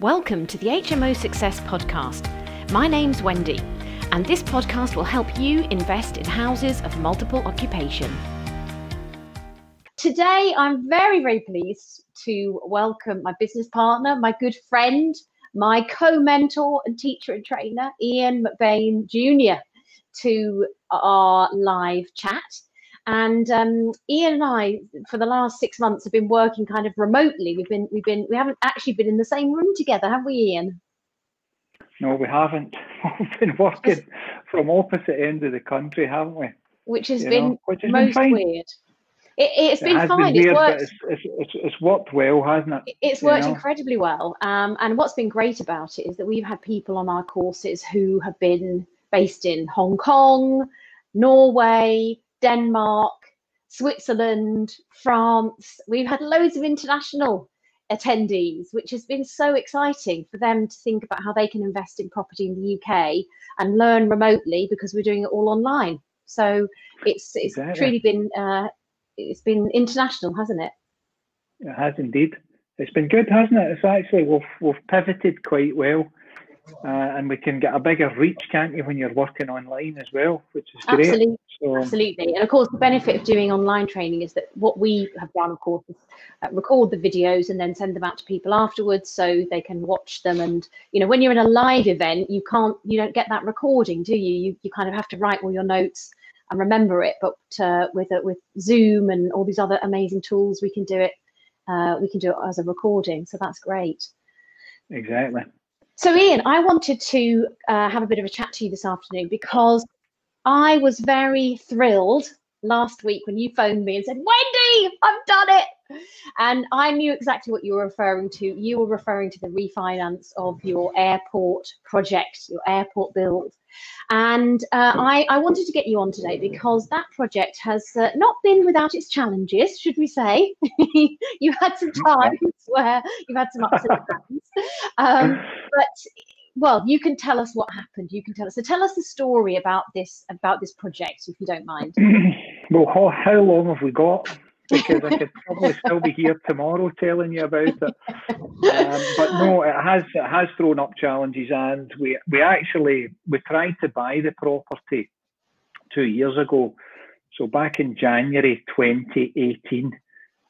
Welcome to the HMO Success Podcast. My name's Wendy, and this podcast will help you invest in houses of multiple occupation. Today, I'm very, very pleased to welcome my business partner, my good friend, my co mentor and teacher and trainer, Ian McBain Jr., to our live chat. And um, Ian and I, for the last six months, have been working kind of remotely. We've been, we've been, we haven't actually been in the same room together, have we, Ian? No, we haven't. We've been working from opposite ends of the country, haven't we? Which has you been know, which has most been weird. It, has it been has fine. Been weird, it's, worked. It's, it's, it's, worked well, hasn't it? It's worked know? incredibly well. Um, and what's been great about it is that we've had people on our courses who have been based in Hong Kong, Norway, Denmark, Switzerland, France. We've had loads of international attendees, which has been so exciting for them to think about how they can invest in property in the UK and learn remotely because we're doing it all online. So it's it's exactly. truly been uh, it's been international, hasn't it? It has indeed. It's been good, hasn't it? It's actually we've we've pivoted quite well uh, and we can get a bigger reach, can't you, when you're working online as well, which is great. Absolutely, so, absolutely. And of course, the benefit of doing online training is that what we have done, of course, is uh, record the videos and then send them out to people afterwards so they can watch them. And you know, when you're in a live event, you can't, you don't get that recording, do you? You you kind of have to write all your notes and remember it. But uh, with uh, with Zoom and all these other amazing tools, we can do it. Uh, we can do it as a recording, so that's great. Exactly. So, Ian, I wanted to uh, have a bit of a chat to you this afternoon because I was very thrilled last week when you phoned me and said, Wendy, I've done it. And I knew exactly what you were referring to. You were referring to the refinance of your airport project, your airport build. And uh, I, I, wanted to get you on today because that project has uh, not been without its challenges, should we say? you've had some times where you've had some ups and downs. Um, but well, you can tell us what happened. You can tell us. So tell us the story about this about this project, if you don't mind. well, how, how long have we got? Because I could probably still be here tomorrow telling you about it. Um, but no, it has it has thrown up challenges, and we we actually we tried to buy the property two years ago. So back in January 2018,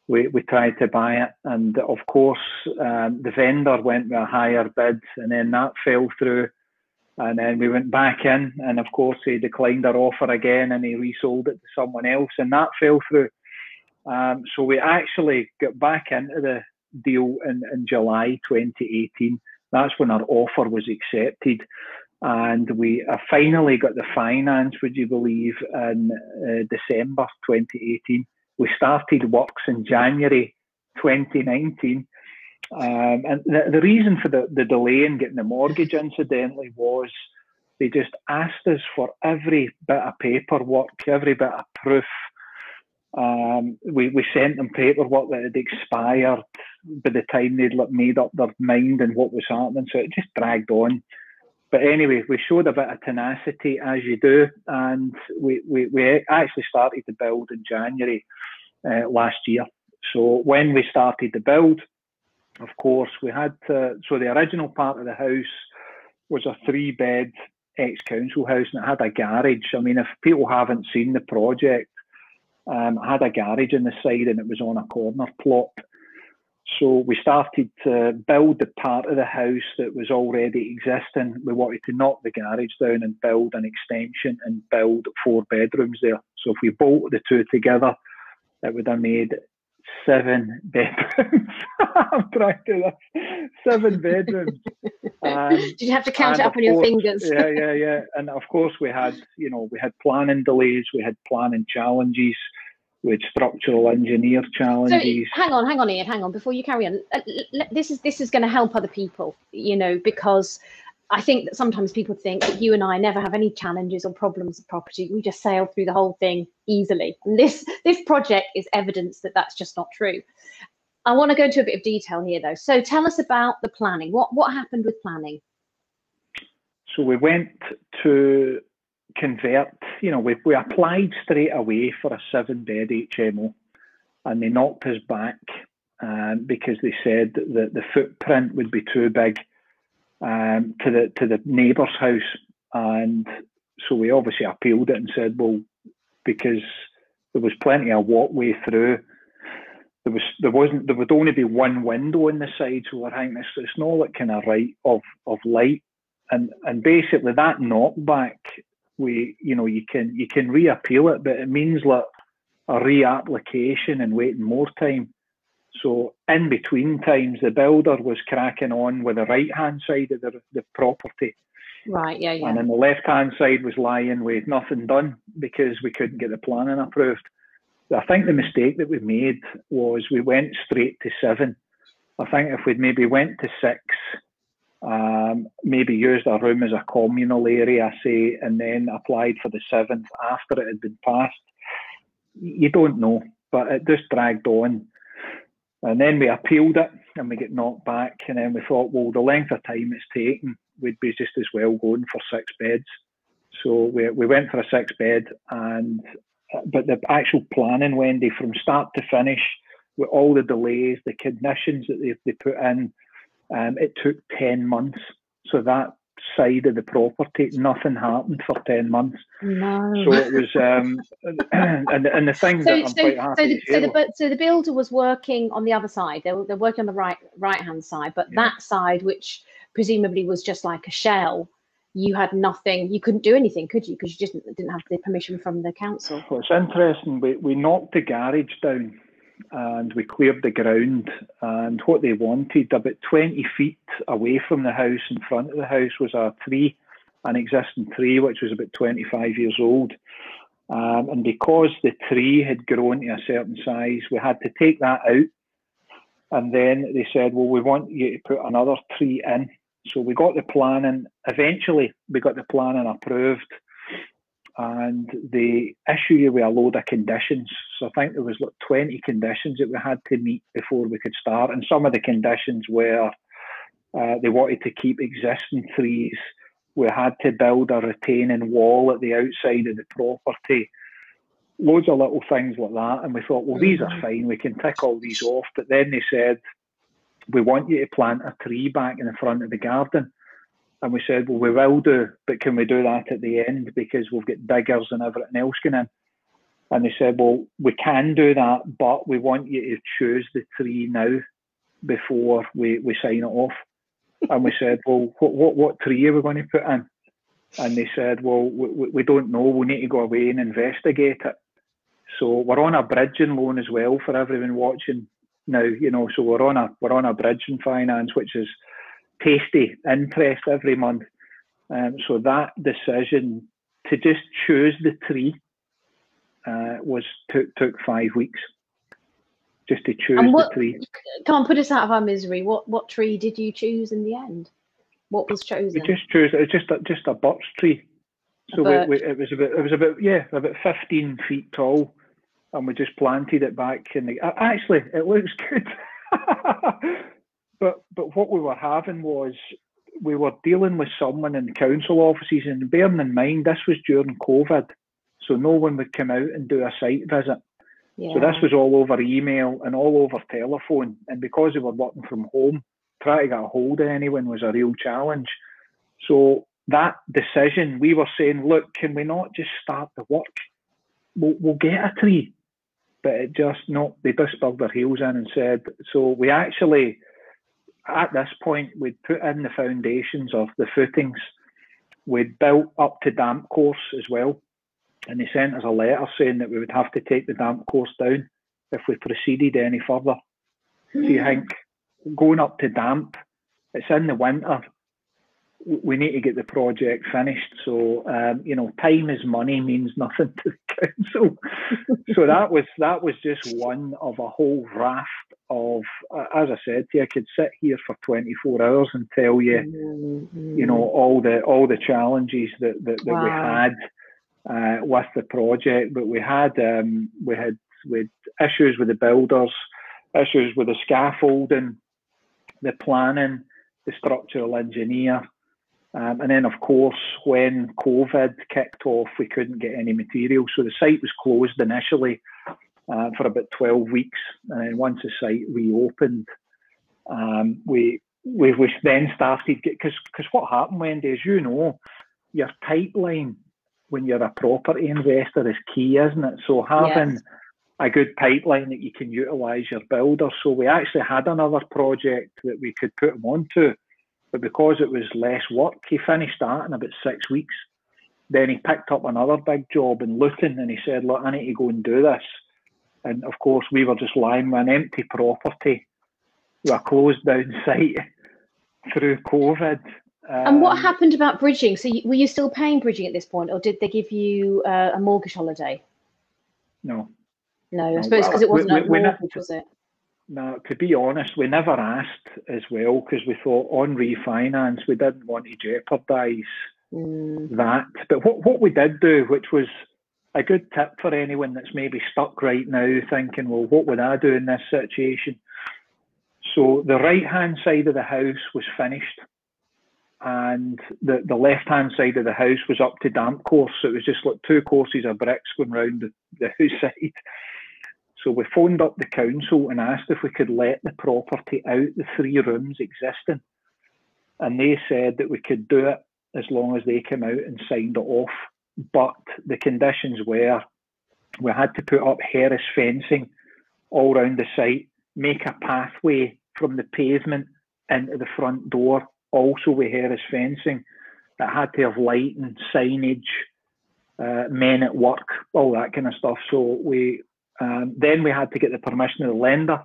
we, we tried to buy it. And of course, um, the vendor went with a higher bid, and then that fell through. And then we went back in, and of course, he declined our offer again and he resold it to someone else, and that fell through. Um, so we actually got back into the deal in, in July 2018. That's when our offer was accepted. And we uh, finally got the finance, would you believe, in uh, December 2018 we started works in January 2019. Um, and the, the reason for the, the delay in getting the mortgage, incidentally, was they just asked us for every bit of paperwork, every bit of proof. Um, we, we sent them paperwork that had expired by the time they'd made up their mind and what was happening. So it just dragged on. But anyway, we showed a bit of tenacity as you do, and we, we, we actually started to build in January uh, last year. So when we started the build, of course, we had to, so the original part of the house was a three bed ex council house and it had a garage. I mean, if people haven't seen the project, um, it had a garage in the side and it was on a corner plot. So we started to build the part of the house that was already existing. We wanted to knock the garage down and build an extension and build four bedrooms there. So if we bolt the two together, it would have made seven bedrooms. I'm trying to this. Seven bedrooms. Um, Did you have to count it up on your fingers? yeah, yeah, yeah. And of course we had, you know, we had planning delays, we had planning challenges with structural engineer challenges. So hang on, hang on, Ian, hang on. Before you carry on, uh, this is this is going to help other people, you know, because I think that sometimes people think that you and I never have any challenges or problems with property. We just sail through the whole thing easily. And this this project is evidence that that's just not true. I want to go into a bit of detail here, though. So tell us about the planning. What what happened with planning? So we went to convert, you know, we, we applied straight away for a seven bed HMO and they knocked us back um, because they said that the footprint would be too big um, to the to the neighbour's house, and so we obviously appealed it and said, well, because there was plenty of walkway through. There was there wasn't there would only be one window on the side, so we're thinking it's, it's not like kind of right of of light, and and basically that knockback we you know you can you can reappeal it, but it means like a reapplication and waiting more time. So in between times, the builder was cracking on with the right hand side of the, the property. Right, yeah, yeah. And then the left hand side was lying with nothing done because we couldn't get the planning approved. I think the mistake that we made was we went straight to seven. I think if we'd maybe went to six, um, maybe used our room as a communal area, say, and then applied for the seventh after it had been passed, you don't know. But it just dragged on. And then we appealed it and we get knocked back. And then we thought, well, the length of time it's taken, we'd be just as well going for six beds. So we, we went for a six bed and but the actual planning, Wendy, from start to finish, with all the delays, the conditions that they, they put in, um, it took 10 months. So that side of the property, nothing happened for 10 months. No. So it was, um, and, and the thing So, that I'm so, quite happy so, the, to so, the, so the builder was working on the other side. They were, they're working on the right right hand side, but Yeah. that side, which presumably was just like a shell, you had nothing. You couldn't do anything, could you? Because you just didn't have the permission from the council. Well, it's interesting. We, we knocked the garage down and we cleared the ground. And what they wanted, about 20 feet away from the house, in front of the house, was a tree, an existing tree, which was about 25 years old. Um, and because the tree had grown to a certain size, we had to take that out. And then they said, well, we want you to put another tree in. So we got the planning. Eventually, we got the planning approved and they issue you with a load of conditions. So I think there was like 20 conditions that we had to meet before we could start. And some of the conditions were uh, they wanted to keep existing trees. We had to build a retaining wall at the outside of the property. Loads of little things like that. And we thought, well, these are Mhm. fine. We can tick all these off. But then they said, we want you to plant a tree back in the front of the garden. And we said, well, we will do, but can we do that at the end because we've got diggers and everything else going in? And they said, well, we can do that, but we want you to choose the tree now before we, we sign it off. And we said, well, what, what, what tree are we going to put in? And they said, well, we, we- we don't know. We need to go away and investigate it. So we're on a bridging loan as well for everyone watching now. You know, so we're on a we're on a bridging finance, which is tasty interest every month. Um, so that decision to just choose the tree uh, was took took five weeks. Just to choose what- the tree. Come on, put us out of our misery. What what tree did you choose in the end? What was chosen? We just chose it was just a, just a birch tree. So we, birch. we, it was about it was about yeah about fifteen feet tall, and we just planted it back in the. Actually, it looks good. but but what we were having was we were dealing with someone in the council offices, and bearing in mind this was during COVID, so no one would come out and do a site visit. yeah. So this was all over email and all over telephone. And because they were working from home, trying to get a hold of anyone was a real challenge. So that decision, we were saying, look, can we not just start the work? We'll, we'll get a tree. But it just no, they just dug their heels in and said, so we actually, at this point, we'd put in the foundations of the footings. We'd built up to damp course as well and they sent us a letter saying that we would have to take the damp course down if we proceeded any further. Do you think going up to damp, it's in the winter, we need to get the project finished. So um, you know, time is money means nothing to the council. so that was that was just one of a whole raft of, uh, as I said, to you, I could sit here for 24 hours and tell you Mm, you know all the all the challenges that that, that we had uh, with the project. But we had um, we had with issues with the builders, issues with the scaffolding, the planning, the structural engineer. Um, and then, of course, when COVID kicked off, we couldn't get any material. So the site was closed initially uh, for about 12 weeks. And then once the site reopened, um, we, we, we then started, because what happened, Wendy, as you know, your pipeline when you're a property investor is key, isn't it? So having yes. a good pipeline that you can utilise your builder. So we actually had another project that we could put him onto, but because it was less work, he finished that in about six weeks. Then he picked up another big job in Luton and he said, Look, I need to go and do this. And of course, we were just lying with an empty property, with a closed down site through COVID. Um, and what um, happened about bridging? So, you, were you still paying bridging at this point, or did they give you uh, a mortgage holiday? No. No, I suppose because it wasn't we, we, a mortgage, was it? No, to be honest, we never asked as well because we thought on refinance we didn't want to jeopardise mm. that. But what what we did do, which was a good tip for anyone that's maybe stuck right now, thinking, well, what would I do in this situation? So the right hand side of the house was finished and the, the left hand side of the house was up to damp course. So it was just like two courses of bricks going round the, the house side. So we phoned up the council and asked if we could let the property out, the three rooms existing. And they said that we could do it as long as they came out and signed it off. But the conditions were we had to put up Heras fencing all around the site, make a pathway from the pavement into the front door also with Heras fencing that had to have lighting, signage, uh, men at work, all that kind of stuff. So we um, then we had to get the permission of the lender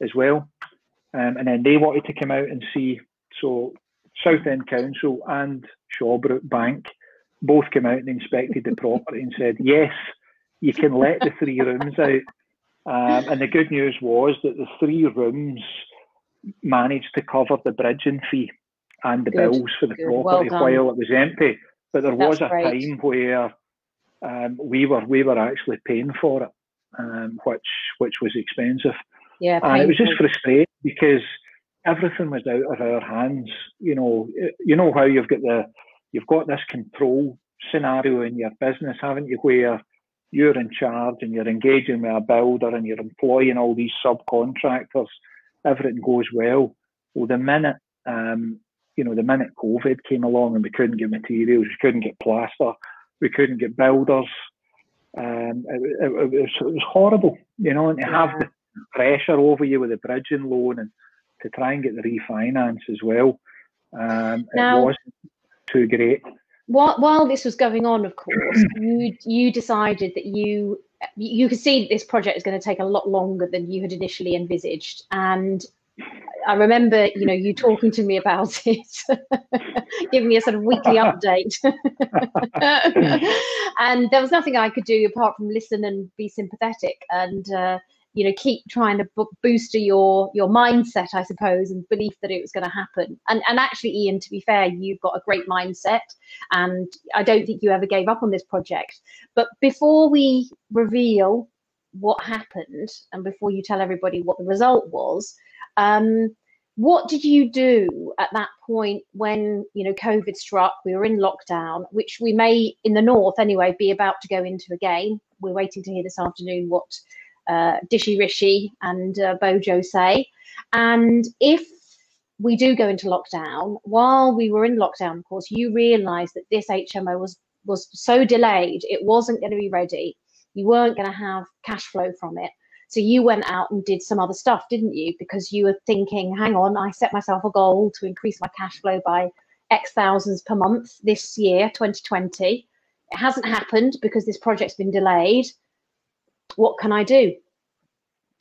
as well, um, and then they wanted to come out and see. So Southend Council and Shawbrook Bank both came out and inspected the property and said yes, you can let the three rooms out. Um, and the good news was that the three rooms managed to cover the bridging fee and the Good. bills for the Good. property well while it was empty. But there That's was a great. time where um, we were we were actually paying for it, um, which which was expensive. Yeah, and it was just frustrating because everything was out of our hands. You know, you know how you've got the you've got this control scenario in your business, haven't you, where you're in charge and you're engaging with a builder and you're employing all these subcontractors. Everything goes well. Well, the minute um, you know, the minute COVID came along and we couldn't get materials, we couldn't get plaster, we couldn't get builders, um, it, it, it, was, it was horrible, you know, and to have the pressure over you with the bridging loan and to try and get the refinance as well, um, now, it wasn't too great. While, while this was going on, of course, you you decided that you you could see that this project is going to take a lot longer than you had initially envisaged, and I remember, you know, you talking to me about it, giving me a sort of weekly update. and there was nothing I could do apart from listen and be sympathetic and, uh, you know, keep trying to b- boost your your mindset, I suppose, and belief that it was going to happen. And and actually, Ian, to be fair, you've got a great mindset, and I don't think you ever gave up on this project. But before we reveal what happened, and before you tell everybody what the result was, um, what did you do at that point when you know COVID struck? We were in lockdown, which we may, in the north anyway, be about to go into again. We're waiting to hear this afternoon what uh, Dishi Rishi and uh, Bojo say. And if we do go into lockdown, while we were in lockdown, of course, you realised that this HMO was was so delayed, it wasn't going to be ready. You weren't going to have cash flow from it. So you went out and did some other stuff, didn't you? Because you were thinking, hang on, I set myself a goal to increase my cash flow by X thousands per month this year, 2020. It hasn't happened because this project's been delayed. What can I do?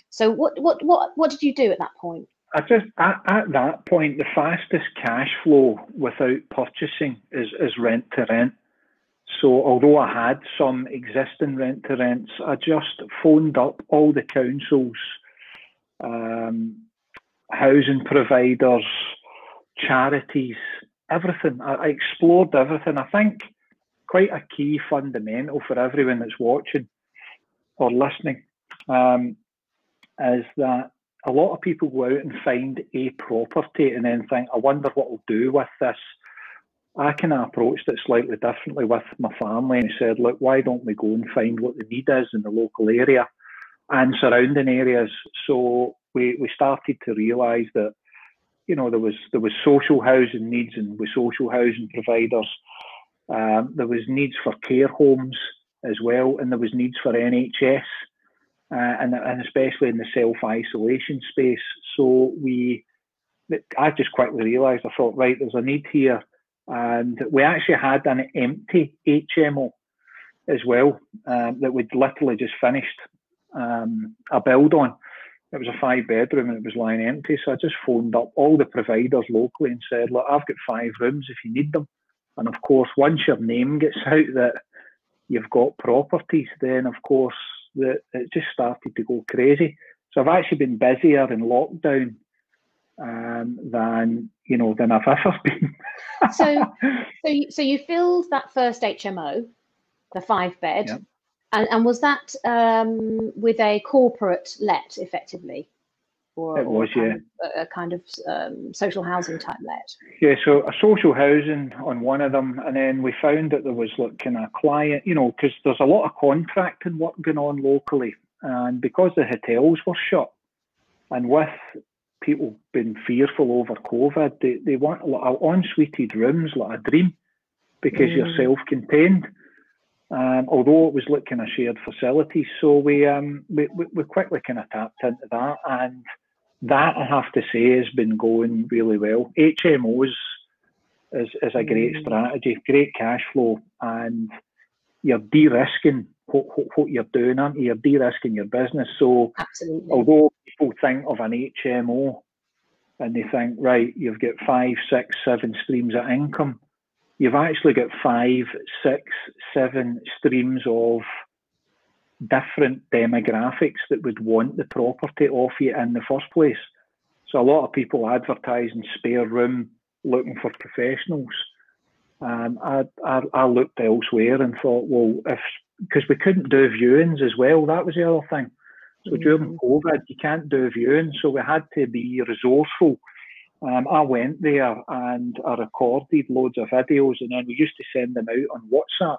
So what what what what did you do at that point? I just at, at that point, the fastest cash flow without purchasing is, is rent to rent. So although I had some existing rent to rents, I just phoned up all the councils, um, housing providers, charities, everything. I, I, explored everything. I think quite a key fundamental for everyone that's watching or listening um, is that a lot of people go out and find a property and then think, I wonder what I'll do with this. I kind of approached it slightly differently with my family and said, look, why don't we go and find what the need is in the local area? and surrounding areas. So we, we started to realise that you know there was there was social housing needs and with social housing providers. Um, there was needs for care homes as well, and there was needs for NHS, uh, and, and especially in the self isolation space. So we, I just quickly realised I thought, right, there's a need here, and we actually had an empty HMO as well um, that we'd literally just finished um, a build on. It was a five bedroom and it was lying empty. So I just phoned up all the providers locally and said, look, I've got five rooms if you need them. And of course, once your name gets out that you've got properties, then of course the, it just started to go crazy. So I've actually been busier in lockdown um, than you know than I've ever been. so, so you, so you filled that first HMO, the five bed, yep. and, and was that um, with a corporate let effectively? Or, it was, yeah. a, a, kind of um, social housing type let. Yeah, so a social housing on one of them, and then we found that there was like kind of client, you know, because there's a lot of contracting work going on locally, and because the hotels were shut, and with people being fearful over COVID, they, they want like en-suited rooms like a dream because mm. you're self-contained. Um, although it was looking a shared facility. so we um we, we, we quickly kind of tapped into that and that I have to say has been going really well. HMOs is, is a great mm. strategy, great cash flow, and you're de-risking what, what, what you're doing, aren't you? You're de-risking your business. So Absolutely. although people think of an HMO and they think, right, you've got five, six, seven streams of income, you've actually got five, six, seven streams of different demographics that would want the property off you in the first place. So a lot of people advertising spare room looking for professionals. Um, I, I, I looked elsewhere and thought, well, if because we couldn't do viewings as well, that was the other thing. So mm-hmm. during COVID, you can't do viewings, so we had to be resourceful. Um, I went there and I recorded loads of videos, and then we used to send them out on WhatsApp.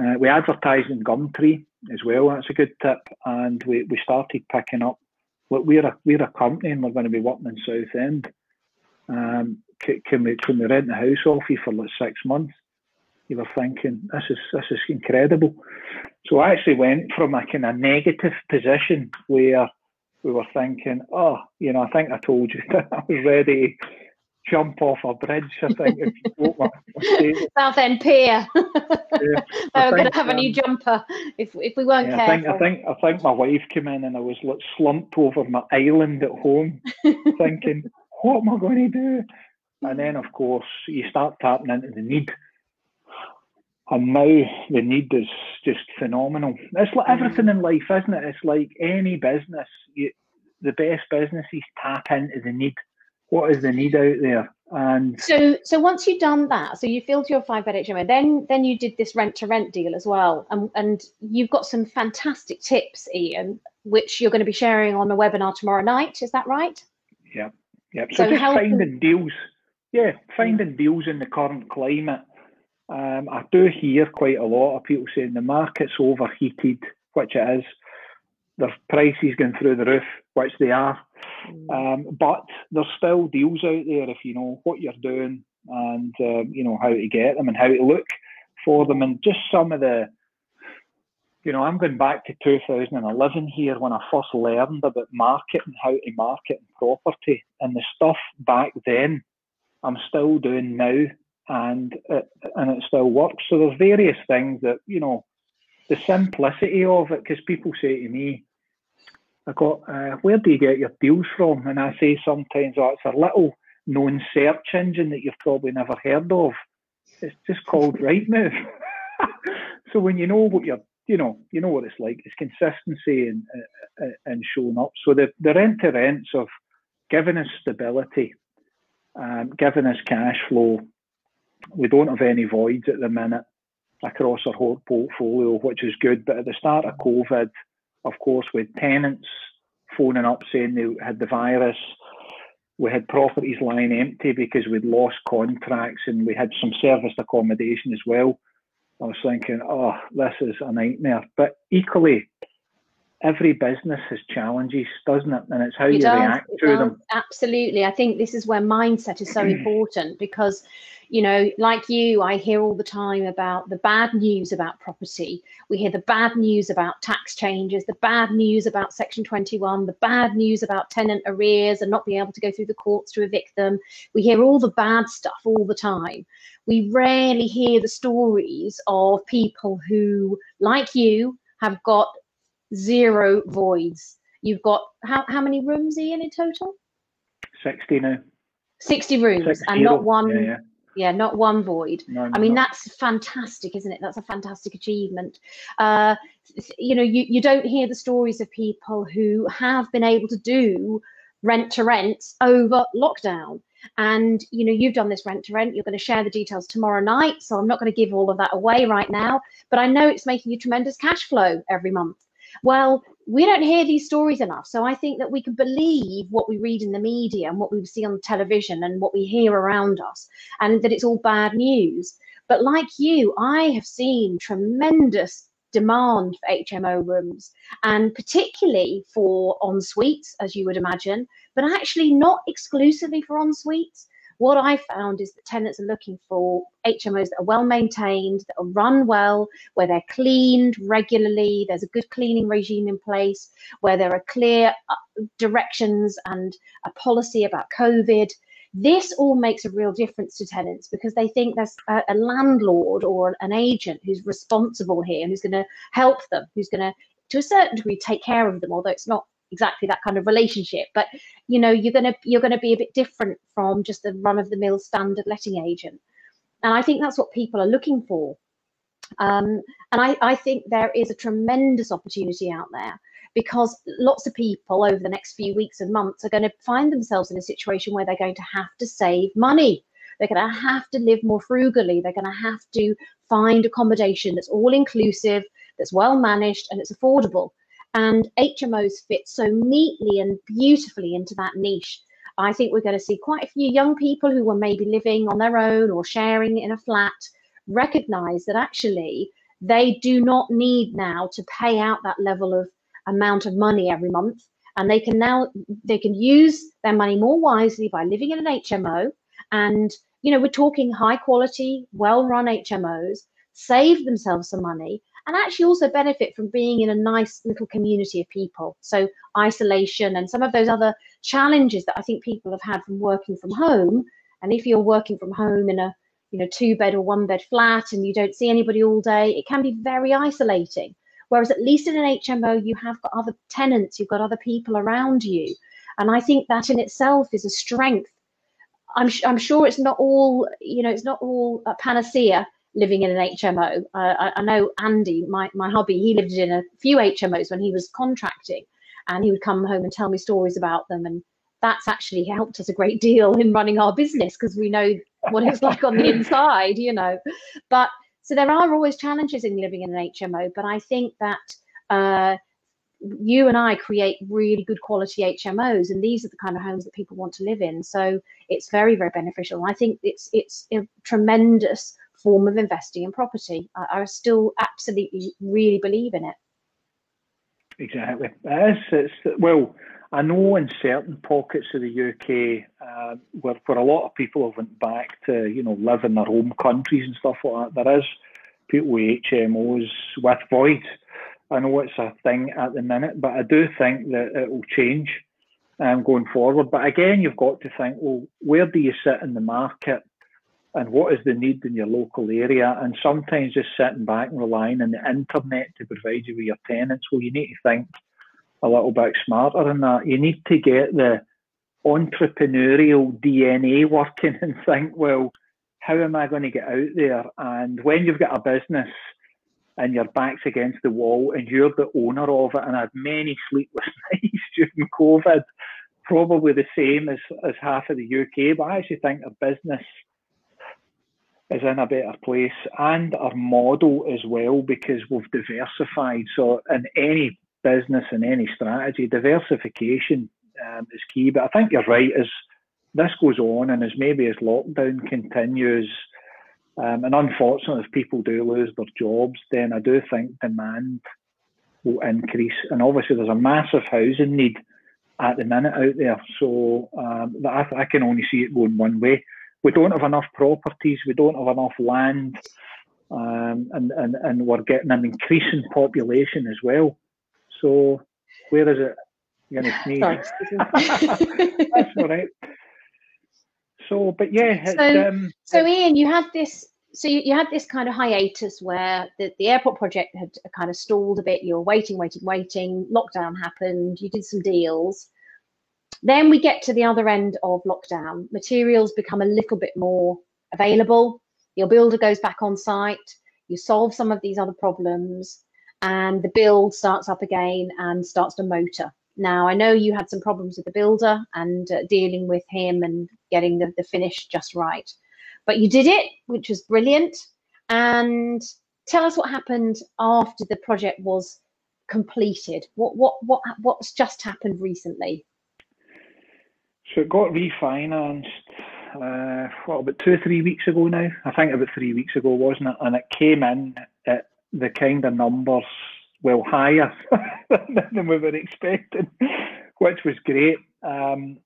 Uh, we advertised in Gumtree as well. That's a good tip. And we, we started picking up. Look, we're a we're a company and we're going to be working in Southend. Um, can, can we can we rent the house off you for like six months? You were thinking this is this is incredible. So I actually went from a kind of negative position where we were thinking, oh, you know, I think I told you that I was ready jump off a bridge. I think if you my, Southend Pier. yeah, they were going to have um, a new um, jumper if if we weren't yeah, careful. I think, I think I think my wife came in and I was like slumped over my island at home, thinking, what am I going to do? And then of course you start tapping into the need. And now the need is just phenomenal. It's like everything in life, isn't it? It's like any business. You, the best businesses tap into the need what is the need out there? And so, so once you've done that, so you filled your five bed HMO, then then you did this rent to rent deal as well, and and you've got some fantastic tips, Ian, which you're going to be sharing on a webinar tomorrow night. Is that right? Yeah, yeah. So, so just finding deals, yeah, finding deals in the current climate. Um, I do hear quite a lot of people saying the market's overheated, which it is. There's prices going through the roof, which they are. Mm. Um, but there's still deals out there if you know what you're doing and um, you know how to get them and how to look for them and just some of the you know I'm going back to 2011 here when I first learned about marketing how to market property and the stuff back then I'm still doing now and it, and it still works so there's various things that you know the simplicity of it because people say to me I got, uh, where do you get your deals from? And I say sometimes, oh, it's a little known search engine that you've probably never heard of. It's just called Rightmove. so when you know what you're, you know, you know what it's like. It's consistency and uh, and showing up. So the the rent to rents of giving us stability, um, giving us cash flow. We don't have any voids at the minute across our whole portfolio, which is good. But at the start of COVID, of course, with tenants phoning up saying they had the virus. We had properties lying empty because we'd lost contracts and we had some serviced accommodation as well. I was thinking, oh, this is a nightmare. But equally, every business has challenges, doesn't it? And it's how it you does, react to them. Absolutely. I think this is where mindset is so important because you know, like you, I hear all the time about the bad news about property. We hear the bad news about tax changes, the bad news about Section 21, the bad news about tenant arrears and not being able to go through the courts to evict them. We hear all the bad stuff all the time. We rarely hear the stories of people who, like you, have got zero voids. You've got how, how many rooms, Ian, in total? 60 now. 60 rooms 60. and not one yeah, yeah yeah not one void. No, i mean that's fantastic isn't it? That's a fantastic achievement. Uh, you know you, you don't hear the stories of people who have been able to do rent to rent over lockdown. And you know you've done this rent to rent you're going to share the details tomorrow night so i'm not going to give all of that away right now but i know it's making you tremendous cash flow every month. Well we don't hear these stories enough. So I think that we can believe what we read in the media and what we see on television and what we hear around us, and that it's all bad news. But like you, I have seen tremendous demand for HMO rooms, and particularly for en suites, as you would imagine, but actually not exclusively for en suites what I found is that tenants are looking for HMOs that are well maintained, that are run well, where they're cleaned regularly, there's a good cleaning regime in place, where there are clear uh, directions and a policy about COVID. This all makes a real difference to tenants because they think there's a, a landlord or an agent who's responsible here, and who's going to help them, who's going to, to a certain degree, take care of them, although it's not exactly that kind of relationship. But you know you're going to you're going to be a bit different from just the run of the mill standard letting agent. And i think that's what people are looking for. Um, and I, I think there is a tremendous opportunity out there because lots of people over the next few weeks and months are going to find themselves in a situation where they're going to have to save money. They're going to have to live more frugally. They're going to have to find accommodation that's all inclusive that's well managed and it's affordable and HMOs fit so neatly and beautifully into that niche. I think we're going to see quite a few young people who were maybe living on their own or sharing in a flat recognize that actually they do not need now to pay out that level of amount of money every month and they can now they can use their money more wisely by living in an HMO and you know we're talking high quality well run HMOs save themselves some money and actually also benefit from being in a nice little community of people. So isolation and some of those other challenges that I think people have had from working from home. And if you're working from home in a you know two bed or one bed flat and you don't see anybody all day, it can be very isolating. Whereas at least in an HMO, you have got other tenants, you've got other people around you. And I think that in itself is a strength. I'm, I'm sure it's not all, you know, it's not all a panacea living in an HMO. Uh, I, I, know Andy, my, my hubby, he lived in a few HMOs when he was contracting, and he would come home and tell me stories about them. And that's actually helped us a great deal in running our business because we know what it's like on the inside, you know. But so there are always challenges in living in an HMO, but I think that. Uh, you and I create really good quality HMOs, and these are the kind of homes that people want to live in. So it's very, very beneficial. I think it's it's a tremendous form of investing in property. I, I still absolutely really believe in it. Exactly. It is. It's, well, I know in certain pockets of the UK uh, where, where a lot of people have went back to, you know, live in their home countries and stuff like that, there is people with HMOs with void. I know it's a thing at the minute, but I do think that it will change um, going forward. But again, you've got to think, well, where do you sit in the market? And what is the need in your local area. And sometimes just sitting back and relying on the internet to provide you with your tenants, well, you need to think a little bit smarter than that. You need to get the entrepreneurial DNA working and think, well, how am I going to get out there? And when you've got a business and your back's against the wall and you're the owner of it, and I had many sleepless nights during COVID, probably the same as, as half of the UK, but I actually think a business is in a better place and our model as well because we've diversified. So in any business and any strategy, diversification um, is key. But I think you're right. As this goes on and as maybe as lockdown continues, um, and unfortunately, if people do lose their jobs, then I do think demand will increase. And obviously, there's a massive housing need at the minute out there. So um, I, I can only see it going one way. We don't have enough properties. We don't have enough land. Um, and, and, and we're getting an increasing population as well. So where is it? You're going to sneeze. That's all right. So, but yeah. So, um, so Ian, you had this. So you, you had this kind of hiatus where the, the airport project had kind of stalled a bit. You were waiting, waiting, waiting. Lockdown happened. You did some deals. Then we get to the other end of lockdown. Materials become a little bit more available. Your builder goes back on site. You solve some of these other problems, and the build starts up again and starts to motor. Now, I know you had some problems with the builder and uh, dealing with him and getting the, the finish just right, but you did it, which was brilliant. And tell us what happened after the project was completed. What what what what's just happened recently? So it got refinanced. Uh, what about two or three weeks ago now? I think about three weeks ago, wasn't it? And it came in at the kind of numbers well higher than we were expecting, which was great. Um,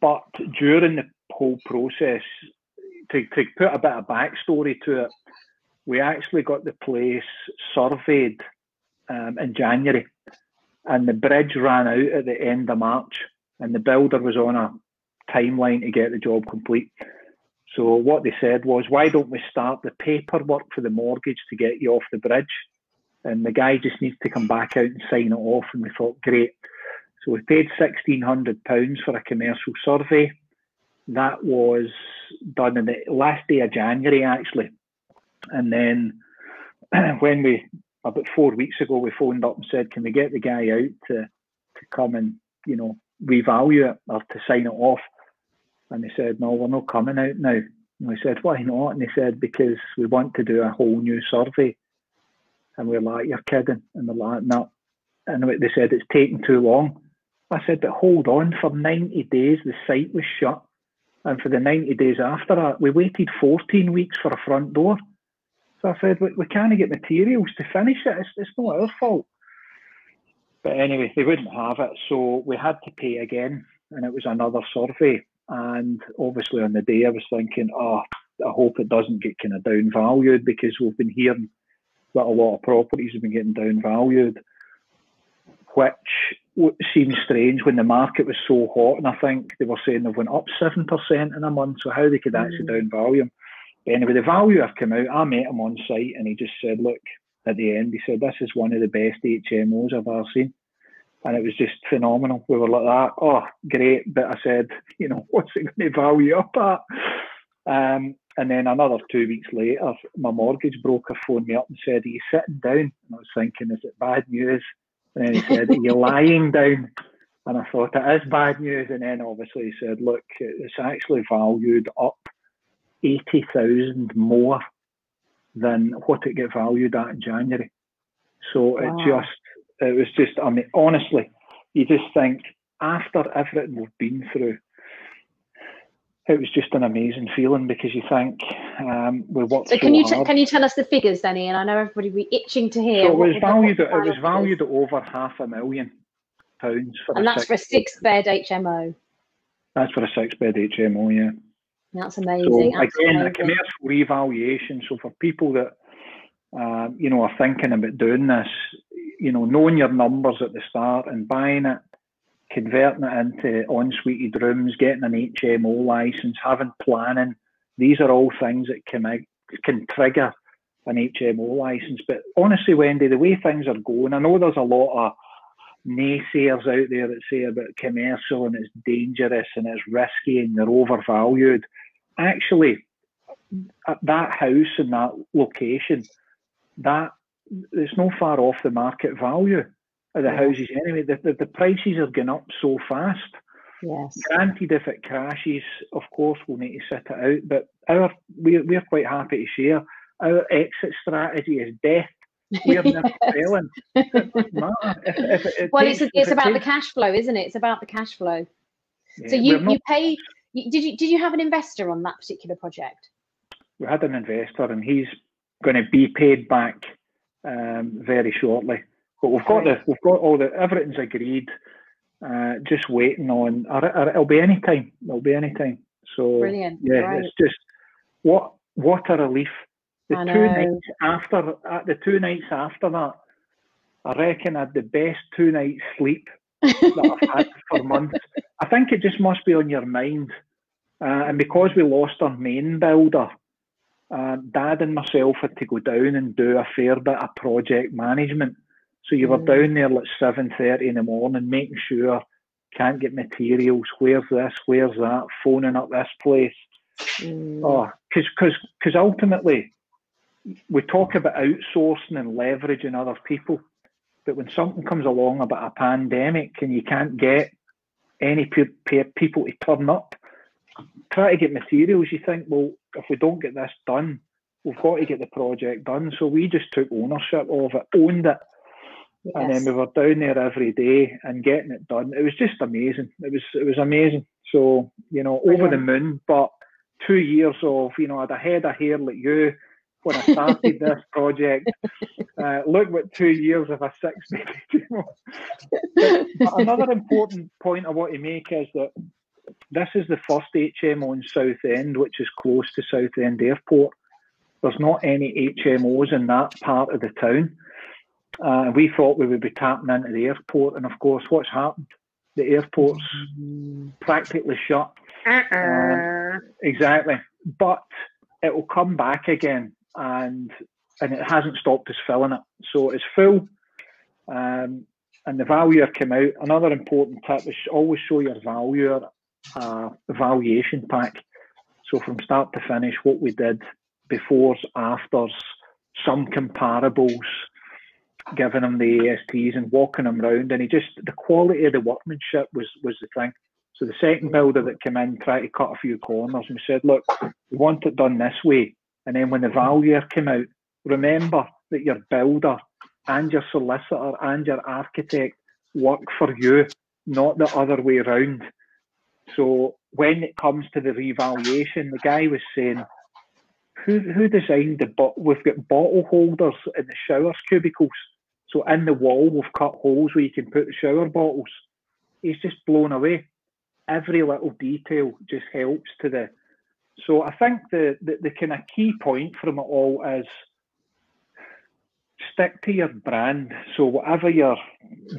but during the whole process, to, to put a bit of backstory to it, we actually got the place surveyed um, in January, and the bridge ran out at the end of March, and the builder was on a timeline to get the job complete. So what they said was, why don't we start the paperwork for the mortgage to get you off the bridge? and the guy just needs to come back out and sign it off. And we thought, great. So we paid £1,600 for a commercial survey. That was done in the last day of January, actually. And then when we, about four weeks ago, we phoned up and said, can we get the guy out to, to come and, you know, revalue it or to sign it off? And they said, no, we're not coming out now. And we said, why not? And they said, because we want to do a whole new survey. And we are like, you're kidding. And they're like, no. And they said, it's taking too long. I said, but hold on, for 90 days, the site was shut. And for the 90 days after that, we waited 14 weeks for a front door. So I said, we, we can't get materials to finish it. It's, it's not our fault. But anyway, they wouldn't have it. So we had to pay again. And it was another survey. And obviously on the day, I was thinking, oh, I hope it doesn't get kind of downvalued because we've been hearing that a lot of properties have been getting downvalued, which seems strange when the market was so hot. And I think they were saying they went up 7% in a month, so how they could actually mm. downvalue them. But anyway, the valuer came out, I met him on site, and he just said, Look, at the end, he said, This is one of the best HMOs I've ever seen. And it was just phenomenal. We were like that, oh, great. But I said, you know, what's it going to value up at? Um, and then another two weeks later, my mortgage broker phoned me up and said, Are you sitting down? And I was thinking, Is it bad news? And then he said, Are you lying down? And I thought, It is bad news. And then obviously he said, Look, it's actually valued up 80,000 more than what it get valued at in January. So wow. it just, it was just, I mean, honestly, you just think after everything we've been through, it was just an amazing feeling because you think um, we worked. So can so you t- can you tell us the figures, then, Ian? I know everybody will be itching to hear. So it was valued. At, it was valued at over half a million pounds for. And that's for a six bed HMO. That's for a six bed HMO, yeah. That's amazing. So again, amazing. a commercial revaluation. So for people that um, you know are thinking about doing this, you know, knowing your numbers at the start and buying it converting it into en-suite rooms, getting an HMO license, having planning. These are all things that can can trigger an HMO license. But honestly, Wendy, the way things are going, I know there's a lot of naysayers out there that say about commercial and it's dangerous and it's risky and they're overvalued. Actually, at that house and that location, that it's no far off the market value of the houses anyway. The, the, the prices are going up so fast. Yes. Granted, if it crashes, of course, we'll need to sit it out. But our we're, we're quite happy to share. Our exit strategy is death. We're never selling. If, if well, it's, it's about takes, the cash flow, isn't it? It's about the cash flow. Yeah, so you, not, you pay. Did you did you have an investor on that particular project? We had an investor, and he's going to be paid back um, very shortly. But we've got the we've got all the everything's agreed. Uh, just waiting on. It'll be any time. It'll be any time. So Brilliant. yeah, right. it's just what what a relief. The two nights after uh, the two nights after that, I reckon I had the best two nights sleep that I've had for months. I think it just must be on your mind. Uh, and because we lost our main builder, uh, Dad and myself had to go down and do a fair bit of project management. So you were Mm. down there at seven thirty in the morning, making sure can't get materials. Where's this? Where's that? Phoning up this place. Mm. Oh, because because ultimately we talk about outsourcing and leveraging other people, but when something comes along about a pandemic and you can't get any pe- pe- people to turn up, try to get materials. You think, well, if we don't get this done, we've got to get the project done. So we just took ownership of it, owned it, and then we were down there every day and getting it done. It was just amazing. It was it was amazing. So you know, over the moon. But two years of you know, I had a head of hair like you when I started this project. Uh, look what two years of a six baby. but, but another important point I want to make is that this is the first HMO in Southend, which is close to Southend Airport. There's not any HMOs in that part of the town. Uh, we thought we would be tapping into the airport, and of course, what's happened? The airport's practically shut. Uh-uh. Exactly, but it will come back again, and and it hasn't stopped us filling it. So it's full, um, and the valuer came out. Another important tip is always show your valuer uh, evaluation pack. So from start to finish, what we did befores, afters, some comparables, giving him the ASTs and walking him round, and he just the quality of the workmanship was was the thing. So the second builder that came in tried to cut a few corners and said, look, we want it done this way. And then when the valuer came out, remember that your builder and your solicitor and your architect work for you, not the other way around. So when it comes to the revaluation, the guy was saying, who who designed the but we've got bottle holders in the showers cubicles. So in the wall we've cut holes where you can put shower bottles. He's just blown away. Every little detail just helps to the so I think the, the, the kind of key point from it all is stick to your brand. So whatever your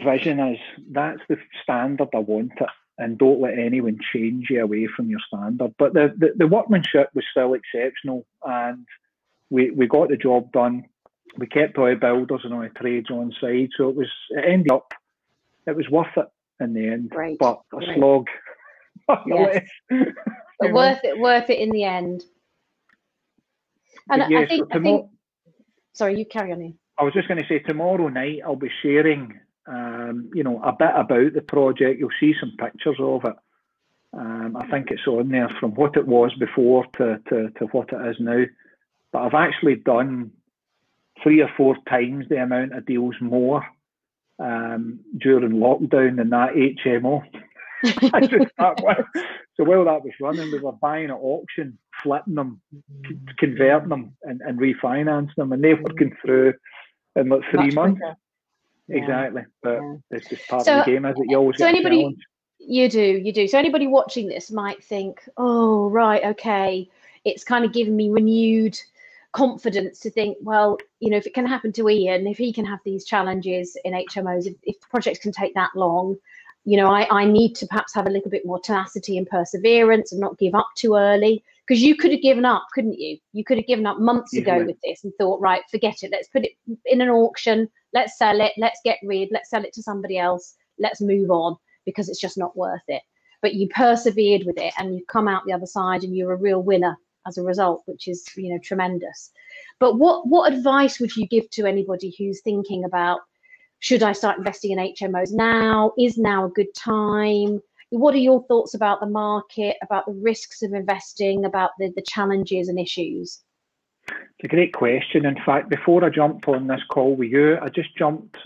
vision is, that's the standard I want it. And don't let anyone change you away from your standard. But the, the, the workmanship was still exceptional and we, we got the job done. We kept all the builders and all the trades on side. So it was it ended up it was worth it in the end. Great. But a Great. slog. Yes. But know? worth it, worth it in the end. And But I- yeah, think, I think. Sorry, you carry on. Ian. I was just going to say tomorrow night I'll be sharing, um, you know, a bit about the project. You'll see some pictures of it. Um, I think it's on there from what it was before to, to, to what it is now. But I've actually done three or four times the amount of deals more um, during lockdown than that HMO. I just that. So while that was running, we were buying at auction, flipping them, c- converting them, and, and refinancing them, and they were going mm. through in like three Much months. Yeah. Exactly, but Yeah. it's just part So- of the game, is it? You always so anybody-. You do, you do. So anybody watching this might think, oh, right, okay, it's kind of given me renewed confidence to think, well, you know, if it can happen to Ian, if he can have these challenges in HMOs, if, if projects can take that long, you know, I, I need to perhaps have a little bit more tenacity and perseverance and not give up too early. Because you could have given up, couldn't you? You could have given up months ago Easily. with this and thought, right, forget it. Let's put it in an auction. Let's sell it. Let's get rid. Let's sell it to somebody else. Let's move on because it's just not worth it. But you persevered with it and you've come out the other side and you're a real winner as a result, which is you know tremendous. But what what advice would you give to anybody who's thinking about should I start investing in HMOs now? Is now a good time? What are your thoughts about the market, about the risks of investing, about the, the challenges and issues? It's a great question. In fact, before I jumped on this call with you, I just jumped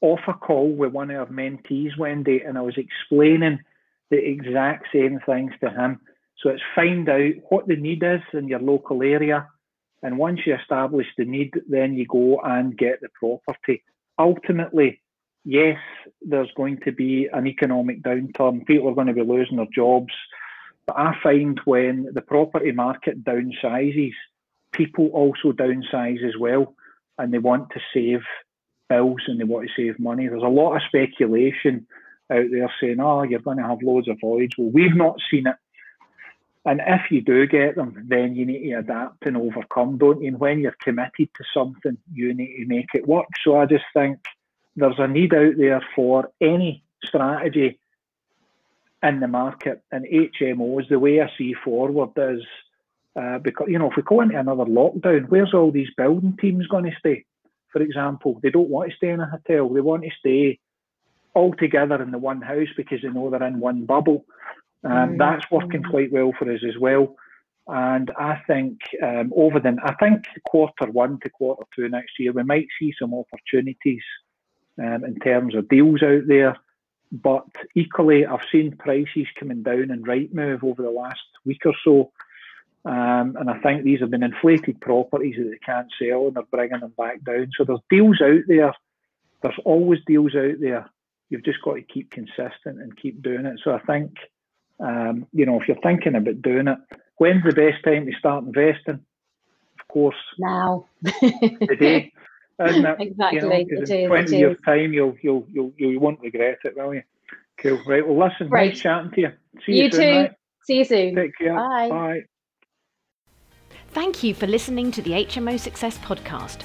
off a call with one of our mentees, Wendy, and I was explaining the exact same things to him. So it's find out what the need is in your local area. And once you establish the need, then you go and get the property. Ultimately, yes, there's going to be an economic downturn. People are going to be losing their jobs. But I find when the property market downsizes, people also downsize as well and they want to save bills and they want to save money. There's a lot of speculation out there saying, oh, you're going to have loads of voids. Well, we've not seen it. And if you do get them, then you need to adapt and overcome, don't you? And when you're committed to something, you need to make it work. So I just think there's a need out there for any strategy in the market. And HMOs, the way I see forward is uh, because, you know, if we go into another lockdown, where's all these building teams going to stay? For example, they don't want to stay in a hotel. They want to stay all together in the one house because they know they're in one bubble. Um, mm. That's working quite well for us as well. And I think um, over the, I think quarter one to quarter two next year, we might see some opportunities um, in terms of deals out there. But equally, I've seen prices coming down in Rightmove over the last week or so. Um, and I think these have been inflated properties that they can't sell and they're bringing them back down. So there's deals out there. There's always deals out there. You've just got to keep consistent and keep doing it. So I think, um, you know, if you're thinking about doing it, when's the best time to start investing? Of course, now. today. Isn't it? Exactly. You know, it in 20 years' time, you'll, you'll, you'll, you won't regret it, will you? Cool. Right. Well, listen, Great. nice chatting to you. See you, you soon, too. Mate. See you soon. Take care. Bye. Bye. Thank you for listening to the HMO Success Podcast.